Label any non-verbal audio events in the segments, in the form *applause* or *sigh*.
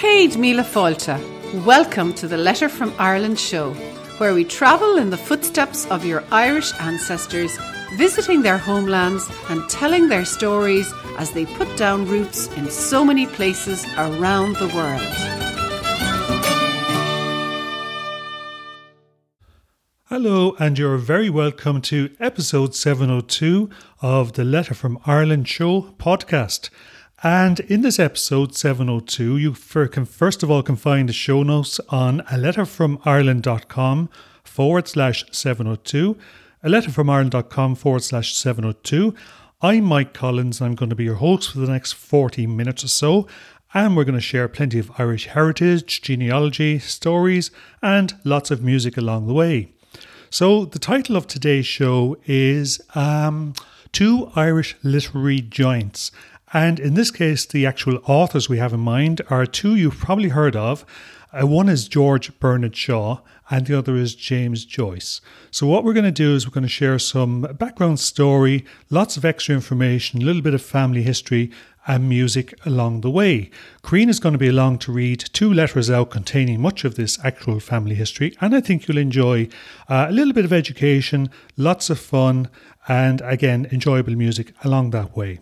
Céad Míle Fáilte. Welcome to the Letter from Ireland show, where we travel in the footsteps of your Irish ancestors, visiting their homelands and telling their stories as they put down roots in so many places around the world. Hello, and you're very welcome to episode 702 of the Letter from Ireland Show podcast. And in this episode 702, you can first of all can find the show notes on a letter from Ireland.com forward slash 702, a letter from Ireland.com forward slash 702. I'm Mike Collins, and I'm going to be your host for the next 40 minutes or so. And we're going to share plenty of Irish heritage, genealogy, stories, and lots of music along the way. So, the title of today's show is um, Two Irish Literary Giants. And in this case, the actual authors we have in mind are two you've probably heard of. Uh, one is George Bernard Shaw, and the other is James Joyce. So, what we're going to do is we're going to share some background story, lots of extra information, a little bit of family history, and music along the way. Corrine is going to be along to read two letters out containing much of this actual family history, and I think you'll enjoy uh, a little bit of education, lots of fun, and again, enjoyable music along that way.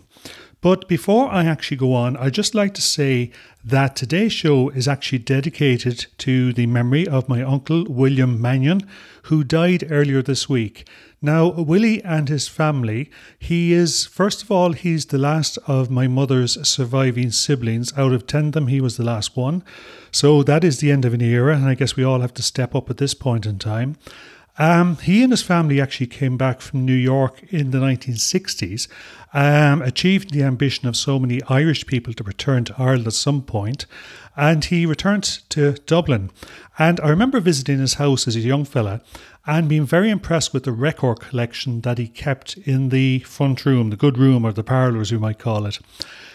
But before I actually go on, I'd just like to say that today's show is actually dedicated to the memory of my uncle William Mannion, who died earlier this week. Now, Willie and his family, he is, first of all, he's the last of my mother's surviving siblings. Out of 10 of them, he was the last one. So that is the end of an era, and I guess we all have to step up at this point in time. Um, he and his family actually came back from New York in the 1960s, um, achieved the ambition of so many Irish people to return to Ireland at some point, and he returned to Dublin. And I remember visiting his house as a young fella and being very impressed with the record collection that he kept in the front room, the good room or the parlour as we might call it.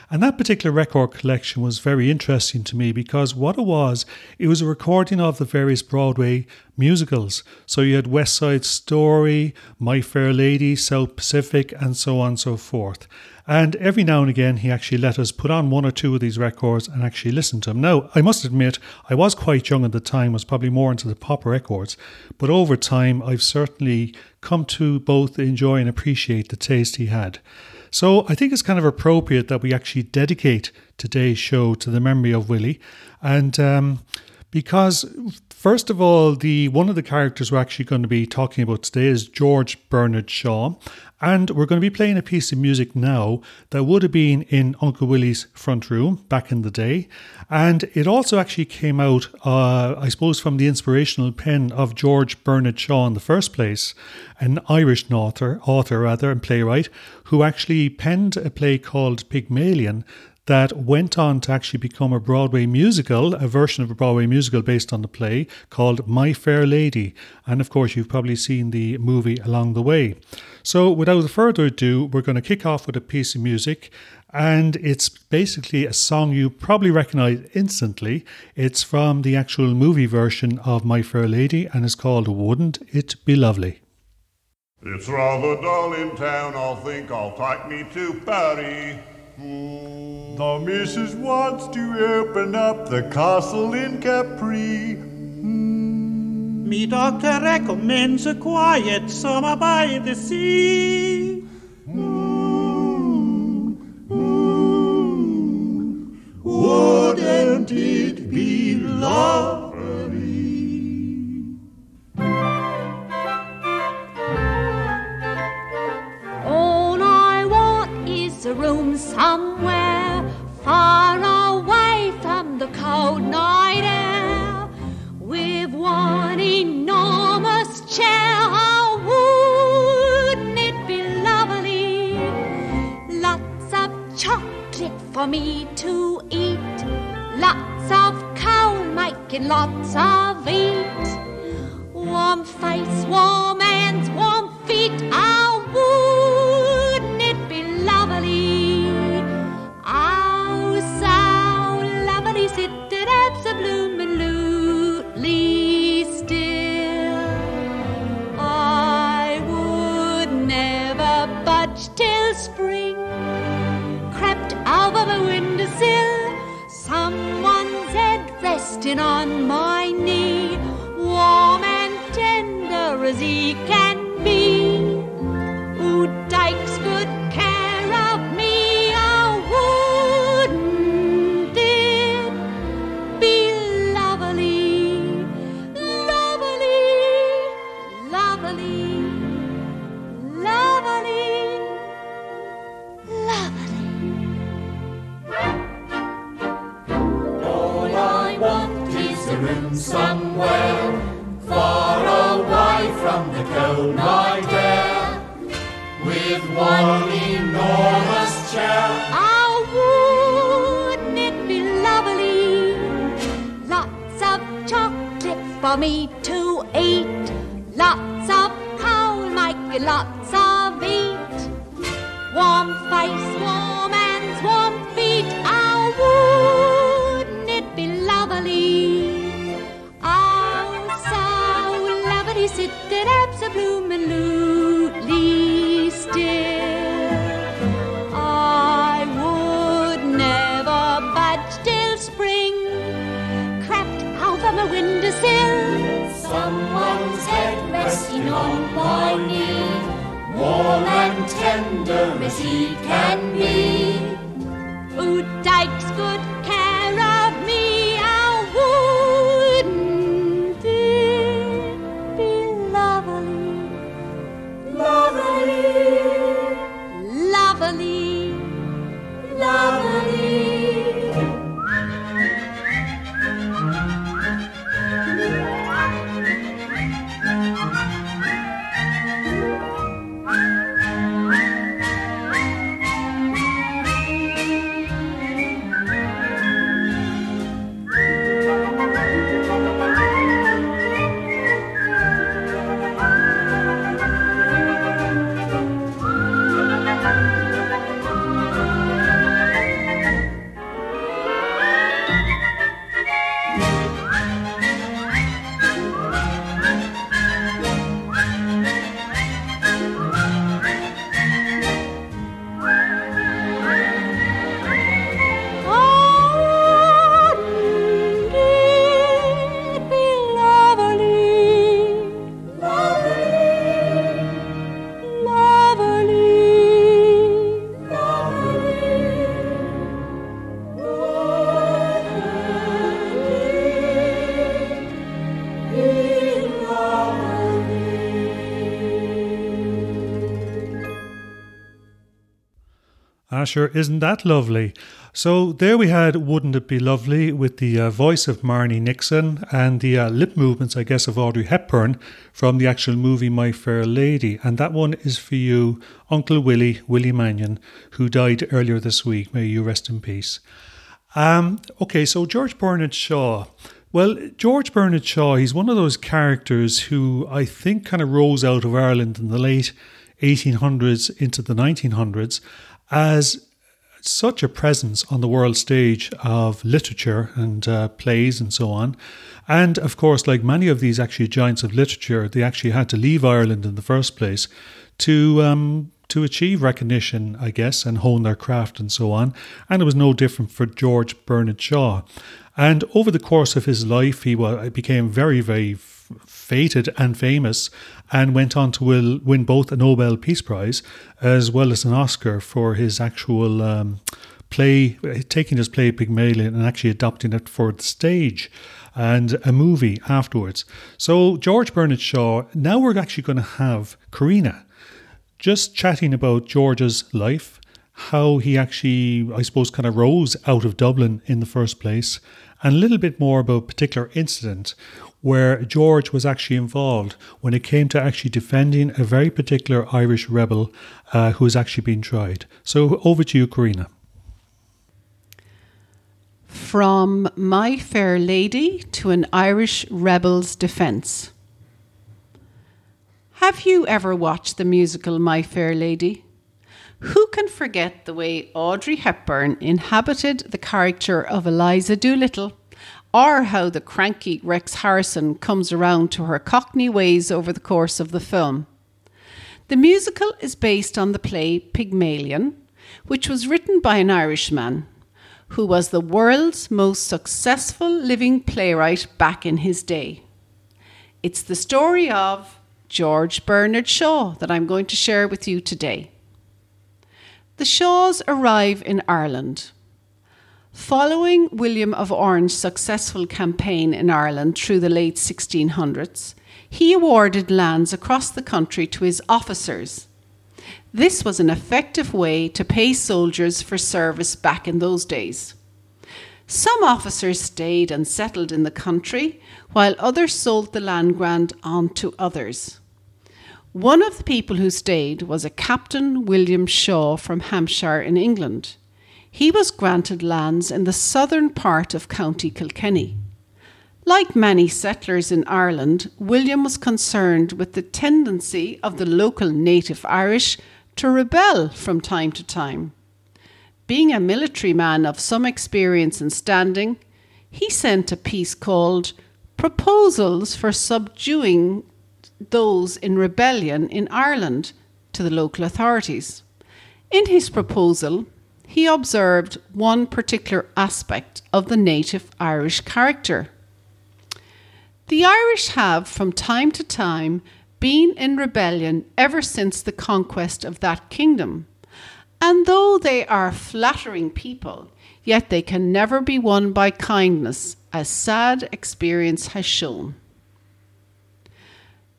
And that particular record collection was very interesting to me because what it was, it was a recording of the various Broadway musicals. So you had West Side Story, My Fair Lady, South Pacific, and so on and so forth. And every now and again, he actually let us put on one or two of these records and actually listen to them. Now, I must admit, I was quite young at the time, was probably more into the pop records, but over time, I've certainly come to both enjoy and appreciate the taste he had. So I think it's kind of appropriate that we actually dedicate today's show to the memory of Willie. And um, because first of all, the one of the characters we're actually going to be talking about today is George Bernard Shaw, and we're going to be playing a piece of music now that would have been in Uncle Willie's front room back in the day. And it also actually came out, uh, I suppose, from the inspirational pen of George Bernard Shaw in the first place, an Irish author, author rather, and playwright, who actually penned a play called Pygmalion that went on to actually become a Broadway musical, a version of a Broadway musical based on the play called My Fair Lady. And of course, you've probably seen the movie along the way. So, without further ado, we're going to kick off with a piece of music. And it's basically a song you probably recognize instantly. It's from the actual movie version of My Fair Lady and it's called Wouldn't It Be Lovely? It's rather dull in town, I'll think I'll take me to Paris. The missus wants to open up the castle in Capri. Me doctor recommends a quiet summer by the sea. Wouldn't it be lovely? All I want is a room somewhere for me to eat, lots of coal making lots of heat. Warm face, warm hands, warm feet. Oh, wouldn't resting on my knee, warm and tender as he can Asher, isn't that lovely? So there we had Wouldn't It Be Lovely with the uh, voice of Marni Nixon and the uh, lip movements, I guess, of Audrey Hepburn from the actual movie My Fair Lady. And that one is for you, Uncle Willie, Willie Mannion, who died earlier this week. May you rest in peace. Um, okay, so George Bernard Shaw. Well, George Bernard Shaw, he's one of those characters who I think kind of rose out of Ireland in the late 1800s into the 1900s as such a presence on the world stage of literature and uh, plays and so on. And of course, like many of these actually giants of literature, they actually had to leave Ireland in the first place to um, to achieve recognition, I guess, and hone their craft and so on. And it was no different for George Bernard Shaw. And over the course of his life, he became very, very fated and famous and went on to win both a Nobel Peace Prize as well as an Oscar for his actual um, play, taking his play Pygmalion and actually adapting it for the stage and a movie afterwards. So, George Bernard Shaw, now we're actually going to have Karina just chatting about George's life, how he actually, I suppose, kind of rose out of Dublin in the first place, and a little bit more about a particular incident where George was actually involved when it came to actually defending a very particular Irish rebel uh, who has actually been tried. So over to you, Karina. From My Fair Lady to an Irish rebel's defence. Have you ever watched the musical My Fair Lady? Who can forget the way Audrey Hepburn inhabited the character of Eliza Doolittle, or how the cranky Rex Harrison comes around to her cockney ways over the course of the film? The musical is based on the play Pygmalion, which was written by an Irishman who was the world's most successful living playwright back in his day. It's the story of George Bernard Shaw that I'm going to share with you today. The Shaws arrive in Ireland. Following William of Orange's successful campaign in Ireland through the late 1600s, he awarded lands across the country to his officers. This was an effective way to pay soldiers for service back in those days. Some officers stayed and settled in the country, while others sold the land grant on to others. One of the people who stayed was a Captain William Shaw from Hampshire in England. He was granted lands in the southern part of County Kilkenny. Like many settlers in Ireland, William was concerned with the tendency of the local native Irish to rebel from time to time. Being a military man of some experience and standing, he sent a piece called Proposals for Subduing Those in Rebellion in Ireland to the local authorities. In his proposal, he observed one particular aspect of the native Irish character. The Irish have, from time to time, been in rebellion ever since the conquest of that kingdom. And though they are flattering people, yet they can never be won by kindness, as sad experience has shown.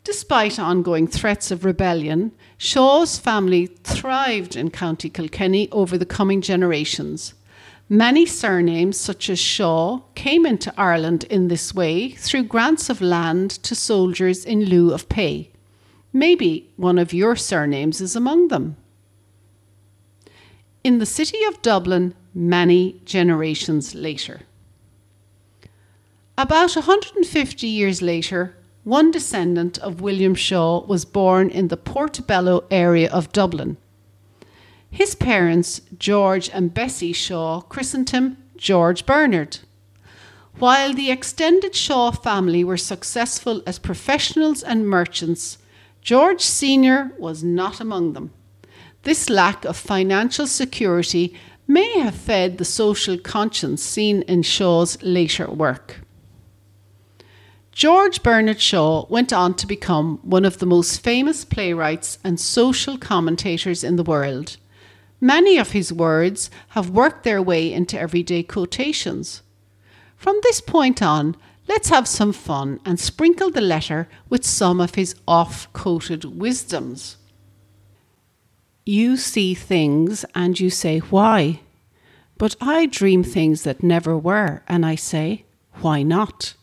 Despite ongoing threats of rebellion, Shaw's family thrived in County Kilkenny over the coming generations. Many surnames, such as Shaw, came into Ireland in this way through grants of land to soldiers in lieu of pay. Maybe one of your surnames is among them. In the city of Dublin, many generations later. About 150 years later, one descendant of William Shaw was born in the Portobello area of Dublin. His parents, George and Bessie Shaw, christened him George Bernard. While the extended Shaw family were successful as professionals and merchants, George Sr. was not among them. This lack of financial security may have fed the social conscience seen in Shaw's later work. George Bernard Shaw went on to become one of the most famous playwrights and social commentators in the world. Many of his words have worked their way into everyday quotations. From this point on, let's have some fun and sprinkle the letter with some of his off quoted wisdoms. You see things and you say, Why? But I dream things that never were, and I say, Why not?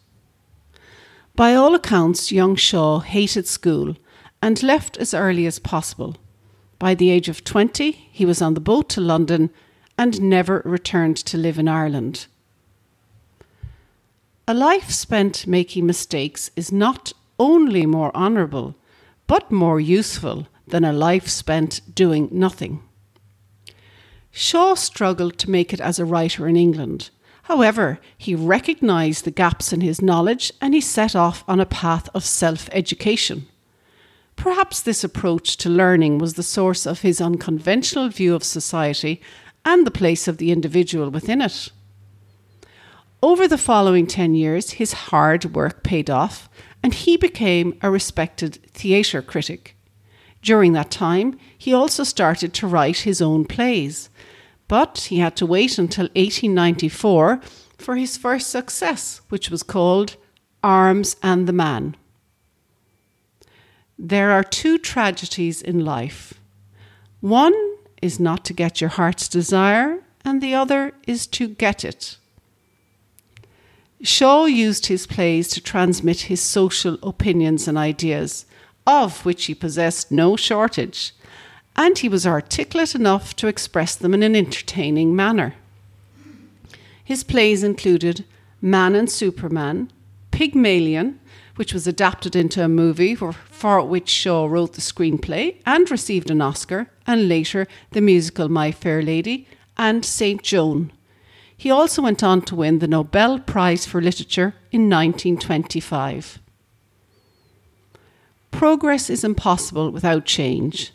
By all accounts, young Shaw hated school and left as early as possible. By the age of 20, he was on the boat to London and never returned to live in Ireland. A life spent making mistakes is not only more honourable, but more useful than a life spent doing nothing. Shaw struggled to make it as a writer in England. However, he recognised the gaps in his knowledge and he set off on a path of self education. Perhaps this approach to learning was the source of his unconventional view of society and the place of the individual within it. Over the following 10 years, his hard work paid off and he became a respected theatre critic. During that time, he also started to write his own plays, but he had to wait until 1894 for his first success, which was called Arms and the Man. There are two tragedies in life. One is not to get your heart's desire, and the other is to get it. Shaw used his plays to transmit his social opinions and ideas, of which he possessed no shortage, and he was articulate enough to express them in an entertaining manner. His plays included Man and Superman, Pygmalion, which was adapted into a movie for which Shaw wrote the screenplay and received an Oscar, and later the musical My Fair Lady and St. Joan. He also went on to win the Nobel Prize for Literature in 1925. Progress is impossible without change,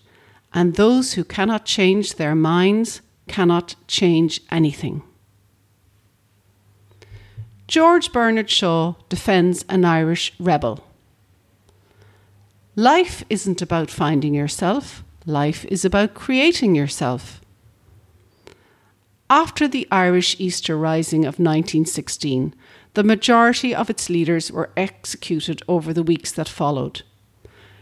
and those who cannot change their minds cannot change anything. George Bernard Shaw defends an Irish rebel. Life isn't about finding yourself, life is about creating yourself. After the Irish Easter Rising of 1916, the majority of its leaders were executed over the weeks that followed.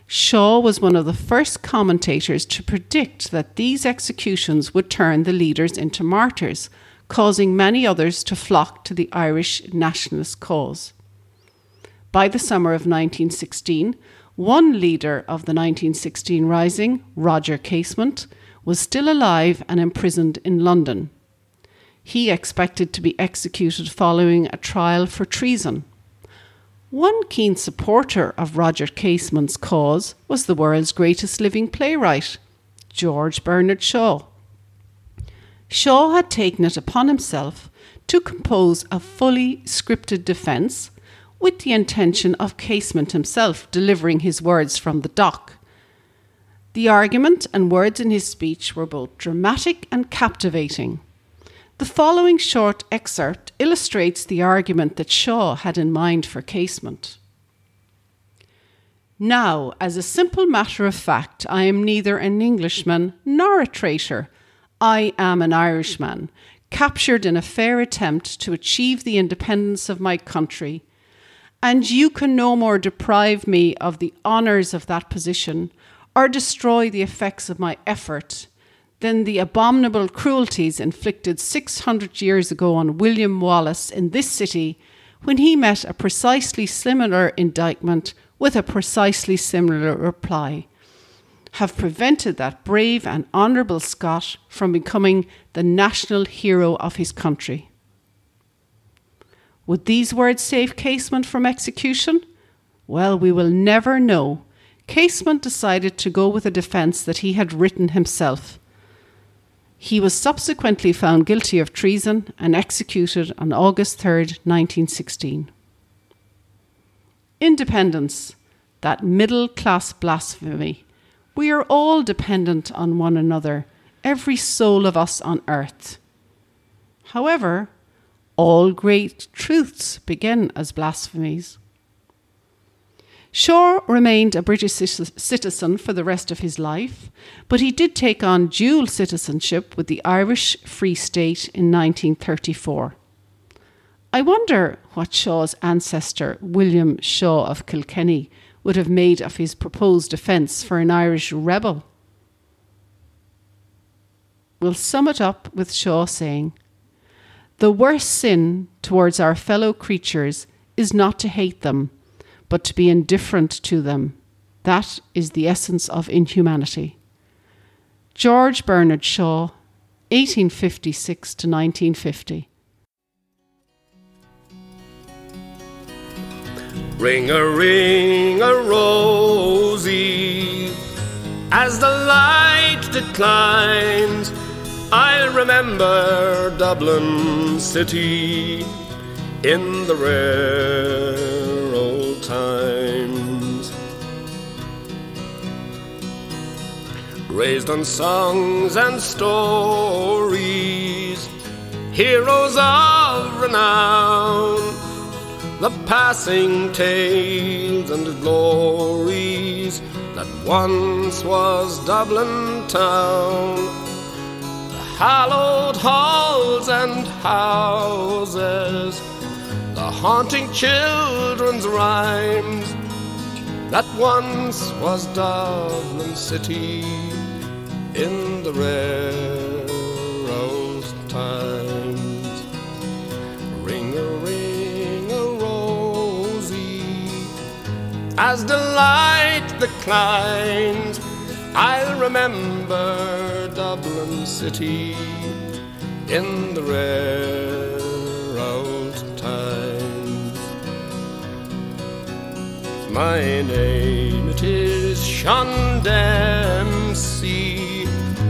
Shaw was one of the first commentators to predict that these executions would turn the leaders into martyrs, causing many others to flock to the Irish nationalist cause. By the summer of 1916, one leader of the 1916 Rising, Roger Casement, was still alive and imprisoned in London. He expected to be executed following a trial for treason. One keen supporter of Roger Casement's cause was the world's greatest living playwright, George Bernard Shaw. Shaw had taken it upon himself to compose a fully scripted defence with the intention of Casement himself delivering his words from the dock. The argument and words in his speech were both dramatic and captivating. The following short excerpt illustrates the argument that Shaw had in mind for Casement. Now, as a simple matter of fact, I am neither an Englishman nor a traitor. I am an Irishman, captured in a fair attempt to achieve the independence of my country and you can no more deprive me of the honours of that position or destroy the effects of my effort than the abominable cruelties inflicted 600 years ago on William Wallace in this city when he met a precisely similar indictment with a precisely similar reply have prevented that brave and honourable Scot from becoming the national hero of his country. Would these words save Casement from execution? Well, we will never know. Casement decided to go with a defence that he had written himself. He was subsequently found guilty of treason and executed on August 3, 1916. Independence, that middle class blasphemy. We are all dependent on one another, every soul of us on earth. However, all great truths begin as blasphemies. Shaw remained a British citizen for the rest of his life, but he did take on dual citizenship with the Irish Free State in 1934. I wonder what Shaw's ancestor, William Shaw of Kilkenny, would have made of his proposed defence for an Irish rebel. We'll sum it up with Shaw saying, the worst sin towards our fellow creatures is not to hate them, but to be indifferent to them. That is the essence of inhumanity. George Bernard Shaw, 1856 to 1950. Ring a ring a rosy as the light declines I'll remember Dublin City in the rare old times. Raised on songs and stories, heroes of renown, the passing tales and glories that once was Dublin town the hallowed halls and houses, the haunting children's rhymes that once was Dublin City in the old times. Ring a ring a rosy, as the light declines, I'll remember Dublin City in the rare My name it is Sean Dempsey,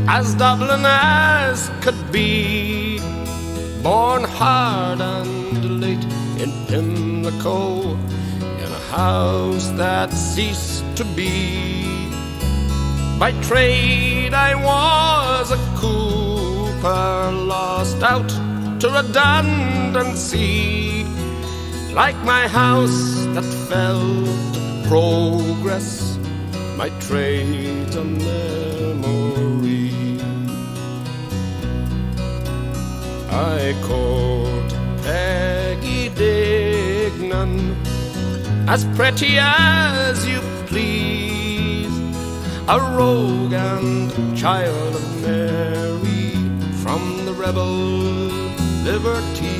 as Dublin as could be, born hard and late in Pimlico, in a house that ceased to be by trade I was a cooper, lost out to redundancy. Like my house that fell progress, my trade a memory. I called Peggy Dignan, as pretty as you please, a rogue and child of Mary from the rebel liberties.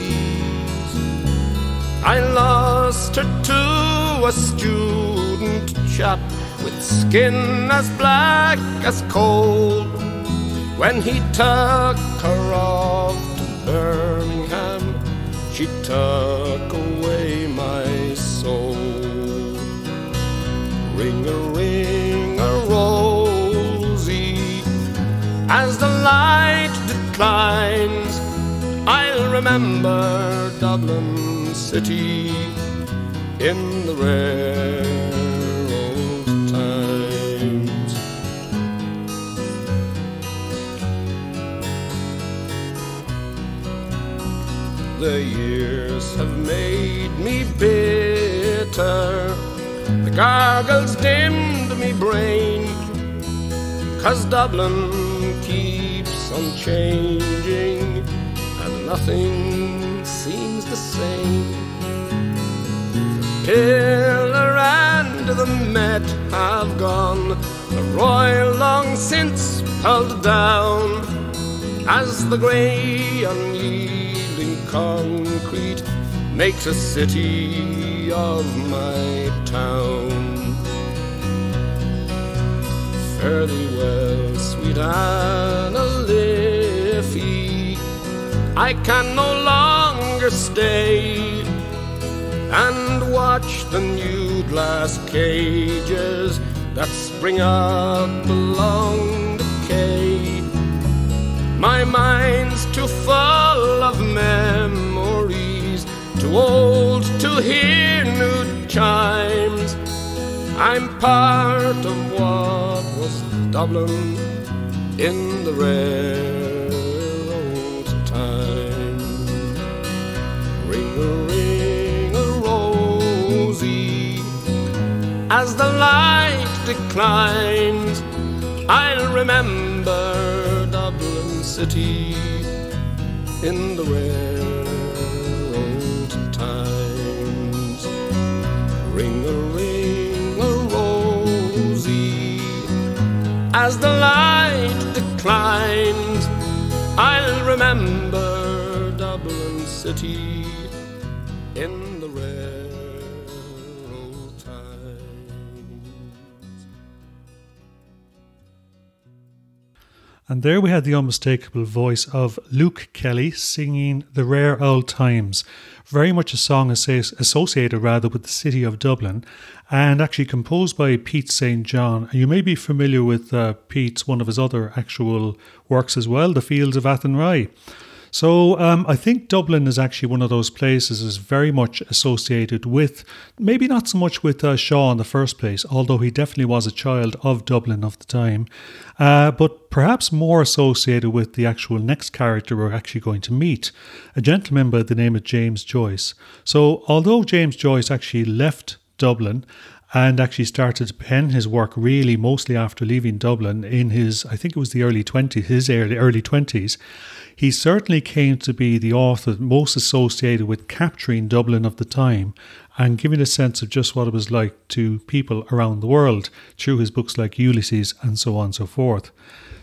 I lost her to a student chap with skin as black as coal when he took her off to Birmingham. She took away my soul. Ring a ring a rosy as the light declines. I'll remember Dublin city in the rare old times. The years have made me bitter, the gargles dimmed me brain, cause Dublin keeps on changing nothing seems the same. The pillar and the Met have gone, the Royal long since pulled down, as the grey unyielding concrete makes a city of my town. Fare thee well, sweet Anna. I can no longer stay and watch the new glass cages that spring up along the quay. My mind's too full of memories, too old to hear new chimes. I'm part of what was Dublin in the rare as the light declines. I'll remember Dublin city in the rare old times. Ring a ring a rosy as the light declines. I'll remember Dublin city And there we had the unmistakable voice of Luke Kelly singing The Rare Old Times, very much a song associated rather with the city of Dublin and actually composed by Pete St. John. You may be familiar with uh, Pete's one of his other actual works as well, The Fields of Athenry. So um, I think Dublin is actually one of those places is very much associated with, maybe not so much with uh, Shaw in the first place, although he definitely was a child of Dublin of the time, uh, but perhaps more associated with the actual next character we're actually going to meet, a gentleman by the name of James Joyce. So although James Joyce actually left Dublin and actually started to pen his work really mostly after leaving Dublin in his, I think it was the early 20s, his early, early 20s. He certainly came to be the author most associated with capturing Dublin of the time and giving a sense of just what it was like to people around the world through his books like Ulysses and so on and so forth.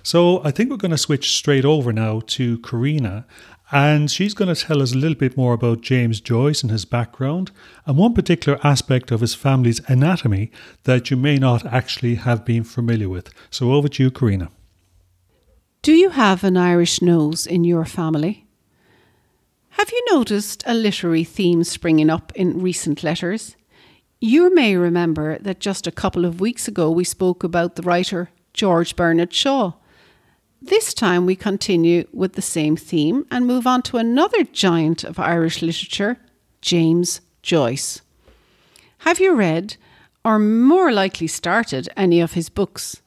So I think we're going to switch straight over now to Karina and she's going to tell us a little bit more about James Joyce and his background, and one particular aspect of his family's anatomy that you may not actually have been familiar with. So over to you, Karina. Do you have an Irish nose in your family? Have you noticed a literary theme springing up in recent letters? You may remember that just a couple of weeks ago we spoke about the writer George Bernard Shaw. This time we continue with the same theme and move on to another giant of Irish literature, James Joyce. Have you read, or more likely started, any of his books?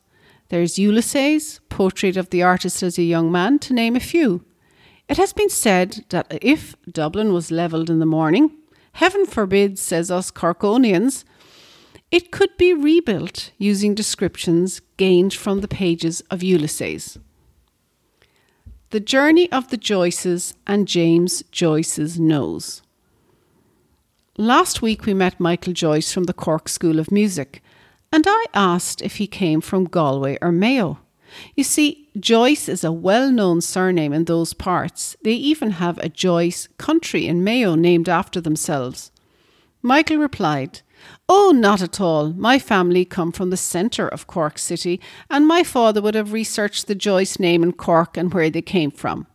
There's Ulysses, Portrait of the Artist as a Young Man, to name a few. It has been said that if Dublin was levelled in the morning, Heaven forbid, says us Corkonians, it could be rebuilt using descriptions gained from the pages of Ulysses. The Journey of the Joyces and James Joyce's Nose. Last week we met Michael Joyce from the Cork School of Music, and I asked if he came from Galway or Mayo. You see, Joyce is a well known surname in those parts. They even have a Joyce country in Mayo named after themselves. Michael replied, Oh, not at all. My family come from the centre of Cork City, and my father would have researched the Joyce name in Cork and where they came from.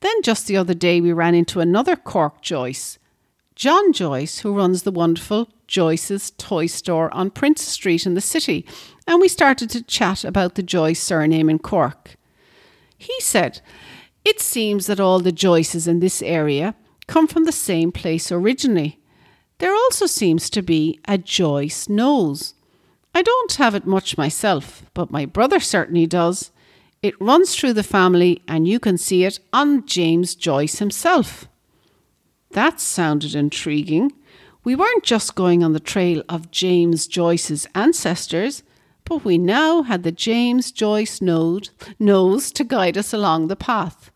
Then just the other day we ran into another Cork Joyce, John Joyce, who runs the wonderful Joyce's Toy Store on Prince Street in the city, and we started to chat about the Joyce surname in Cork. He said, It seems that all the Joyces in this area come from the same place originally. There also seems to be a Joyce nose. I don't have it much myself, but my brother certainly does. It runs through the family, and you can see it on James Joyce himself. That sounded intriguing. We weren't just going on the trail of James Joyce's ancestors, but we now had the James Joyce node, nose to guide us along the path.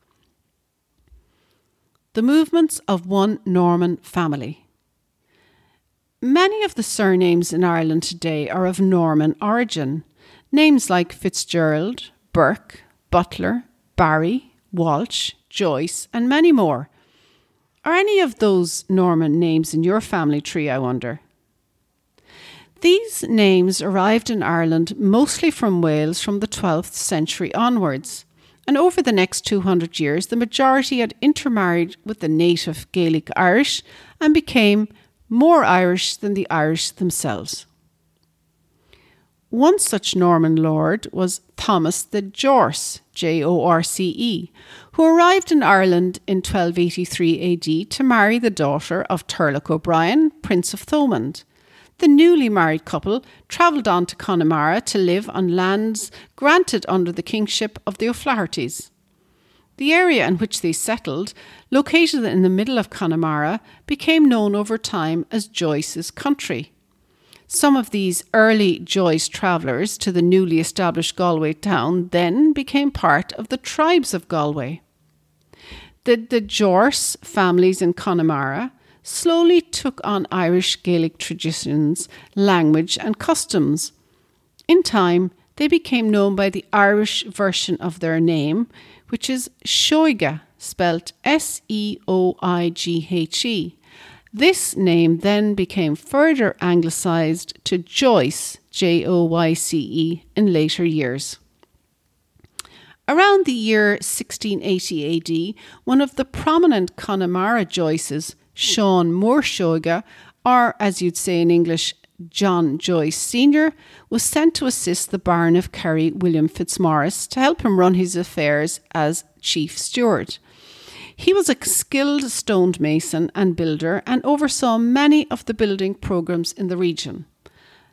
The movements of one Norman family. Many of the surnames in Ireland today are of Norman origin. Names like Fitzgerald, Burke, Butler, Barry, Walsh, Joyce, and many more are any of those Norman names in your family tree, I wonder? These names arrived in Ireland mostly from Wales from the 12th century onwards, and over the next 200 years, the majority had intermarried with the native Gaelic Irish and became more Irish than the Irish themselves. One such Norman lord was Thomas the Jorce, J O R C E, who arrived in Ireland in 1283 AD to marry the daughter of Turlough O'Brien, Prince of Thomond. The newly married couple travelled on to Connemara to live on lands granted under the kingship of the O'Flahertys. The area in which they settled, located in the middle of Connemara, became known over time as Joyce's country. Some of these early Joyce travellers to the newly established Galway town then became part of the tribes of Galway. The, the Jorce families in Connemara slowly took on Irish Gaelic traditions, language, and customs. In time, they became known by the Irish version of their name, which is Seoighe, spelt S E O I G H E. This name then became further anglicised to Joyce, J O Y C E, in later years. Around the year 1680 AD, one of the prominent Connemara Joyces, Sean Moore Seoighe, or as you'd say in English, John Joyce Sr., was sent to assist the Baron of Kerry, William Fitzmaurice, to help him run his affairs as chief steward. He was a skilled stonemason and builder and oversaw many of the building programs in the region.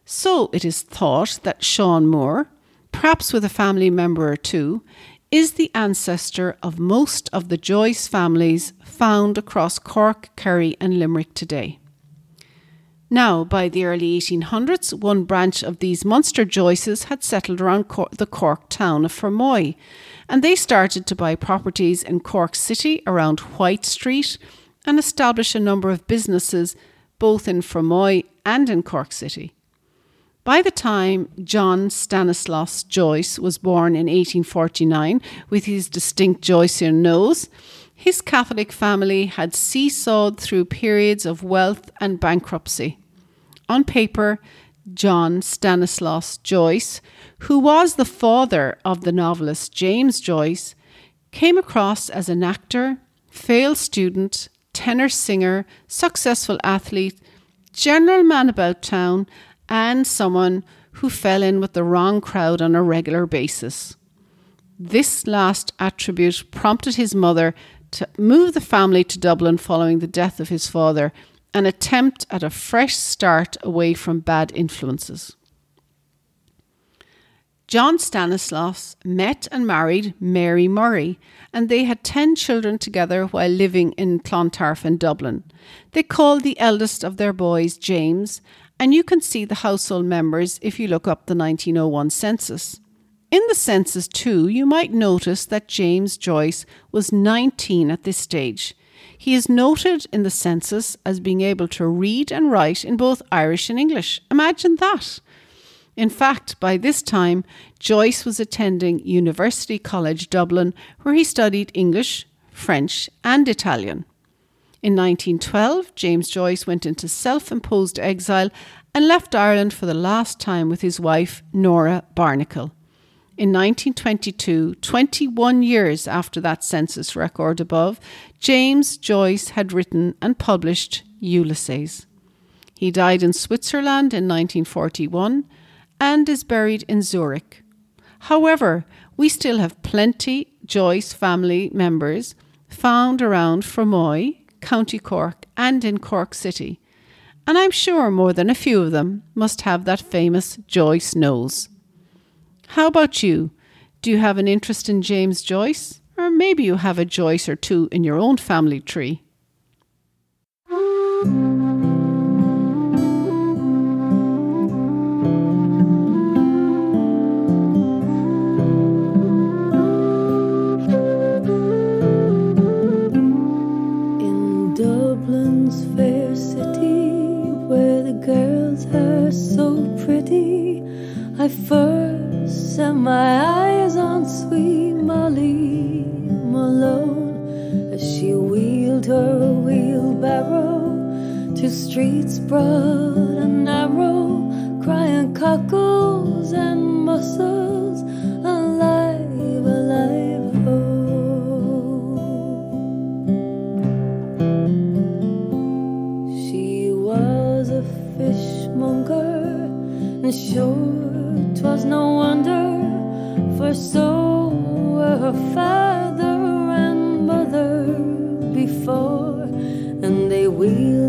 So it is thought that Sean Moore, perhaps with a family member or two, is the ancestor of most of the Joyce families found across Cork, Kerry, and Limerick today. Now, by the early 1800s, one branch of these Munster Joyces had settled around Cor- the Cork town of Fermoy, and they started to buy properties in Cork City around White Street and establish a number of businesses both in Fermoy and in Cork City. By the time John Stanislaus Joyce was born in 1849 with his distinct Joycean nose, his Catholic family had seesawed through periods of wealth and bankruptcy. On paper, John Stanislaus Joyce, who was the father of the novelist James Joyce, came across as an actor, failed student, tenor singer, successful athlete, general man about town, and someone who fell in with the wrong crowd on a regular basis. This last attribute prompted his mother to move the family to Dublin following the death of his father an attempt at a fresh start away from bad influences. John Stanislaus met and married Mary Murray, and they had 10 children together while living in Clontarf in Dublin. They called the eldest of their boys James, and you can see the household members if you look up the 1901 census. In the census, too, you might notice that James Joyce was 19 at this stage. He is noted in the census as being able to read and write in both Irish and English. Imagine that. In fact, by this time, Joyce was attending University College Dublin, where he studied English, French, and Italian. In 1912, James Joyce went into self imposed exile and left Ireland for the last time with his wife, Nora Barnacle. In 1922, 21 years after that census record above, James Joyce had written and published Ulysses. He died in Switzerland in 1941 and is buried in Zurich. However, we still have plenty Joyce family members found around Fermoy, County Cork, and in Cork City, and I'm sure more than a few of them must have that famous Joyce nose. How about you? Do you have an interest in James Joyce? Or maybe you have a Joyce or two in your own family tree. In Dublin's fair city, where the girls are so pretty, I first set my eyes her wheelbarrow to streets broad and narrow, crying cockles and mussels, alive, alive, oh. She was a fishmonger, and sure 'twas no wonder, for so were her father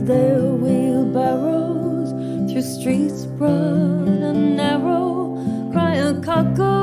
their wheelbarrows. Through streets broad and narrow, crying cockles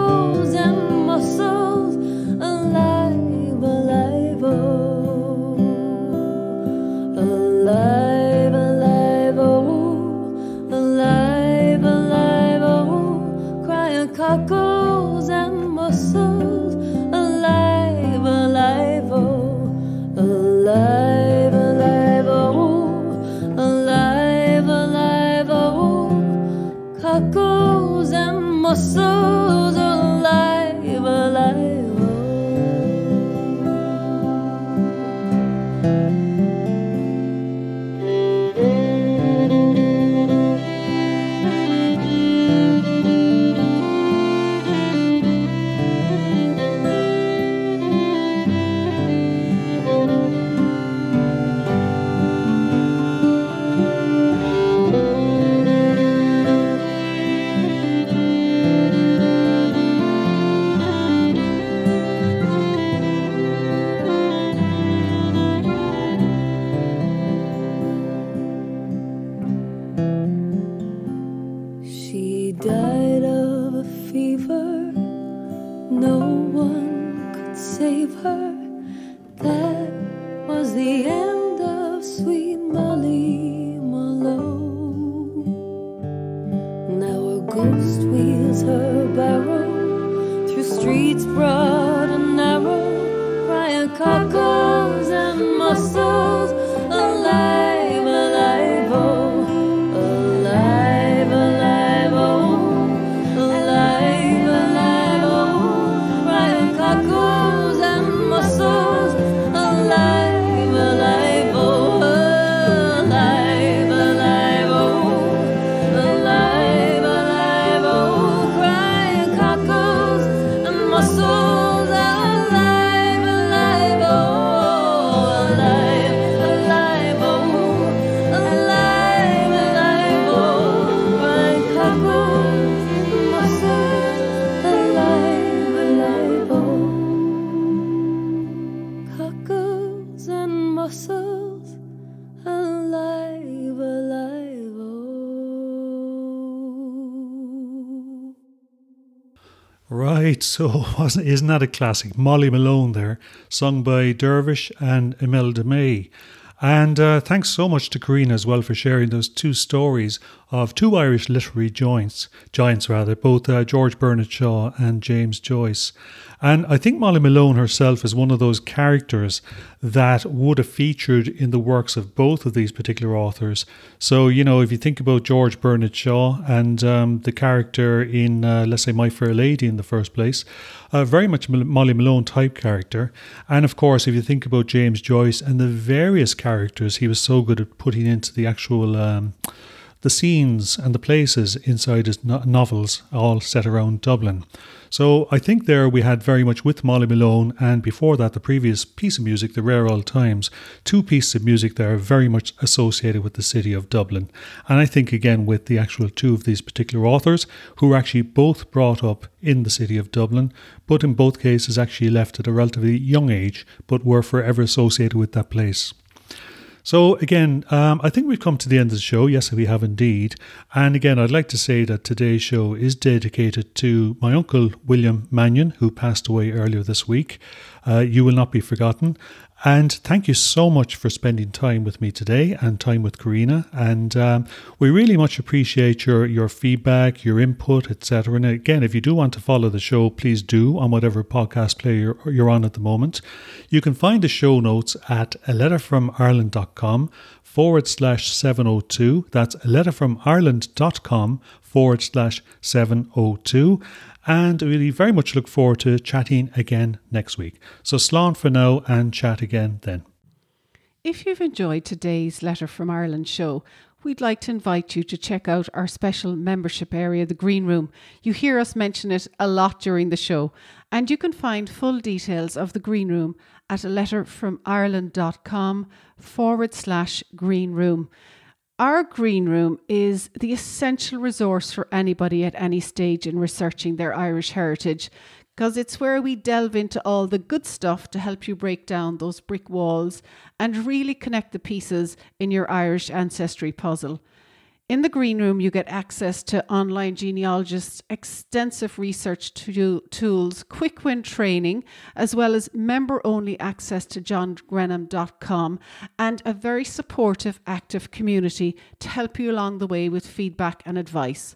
Right, so *laughs* wasn't isn't that a classic? Molly Malone there, sung by Dervish and Imelda May. And uh, thanks so much to Karina as well for sharing those two stories of two Irish literary giants, giants rather, both uh, George Bernard Shaw and James Joyce. And I think Molly Malone herself is one of those characters that would have featured in the works of both of these particular authors. So, you know, if you think about George Bernard Shaw and um, the character in, uh, let's say, My Fair Lady in the first place, uh, very much Molly Malone type character. And of course, if you think about James Joyce and the various characters he was so good at putting into the actual. Um, the scenes and the places inside his no- novels all set around Dublin. So I think there we had very much with Molly Malone and before that the previous piece of music, The Rare Old Times, two pieces of music that are very much associated with the city of Dublin. And I think again with the actual two of these particular authors who were actually both brought up in the city of Dublin, but in both cases actually left at a relatively young age, but were forever associated with that place. So, again, um, I think we've come to the end of the show. Yes, we have indeed. And again, I'd like to say that today's show is dedicated to my uncle William Mannion, who passed away earlier this week. Uh, you will not be forgotten. And thank you so much for spending time with me today and time with Karina. And um, we really much appreciate your, your feedback, your input, etc. And again, if you do want to follow the show, please do on whatever podcast player you're, you're on at the moment. You can find the show notes at a letter from Ireland.com forward slash 702. That's a letter from Ireland.com forward slash 702 and we very much look forward to chatting again next week. So, slán for now and chat again then. If you've enjoyed today's Letter from Ireland show, we'd like to invite you to check out our special membership area, the Green Room. You hear us mention it a lot during the show, and you can find full details of the Green Room at a letterfromireland.com forward slash green room. Our green room is the essential resource for anybody at any stage in researching their Irish heritage because it's where we delve into all the good stuff to help you break down those brick walls and really connect the pieces in your Irish ancestry puzzle. In the green room, you get access to online genealogists, extensive research to- tools, quick win training, as well as member only access to johngrenham.com and a very supportive, active community to help you along the way with feedback and advice.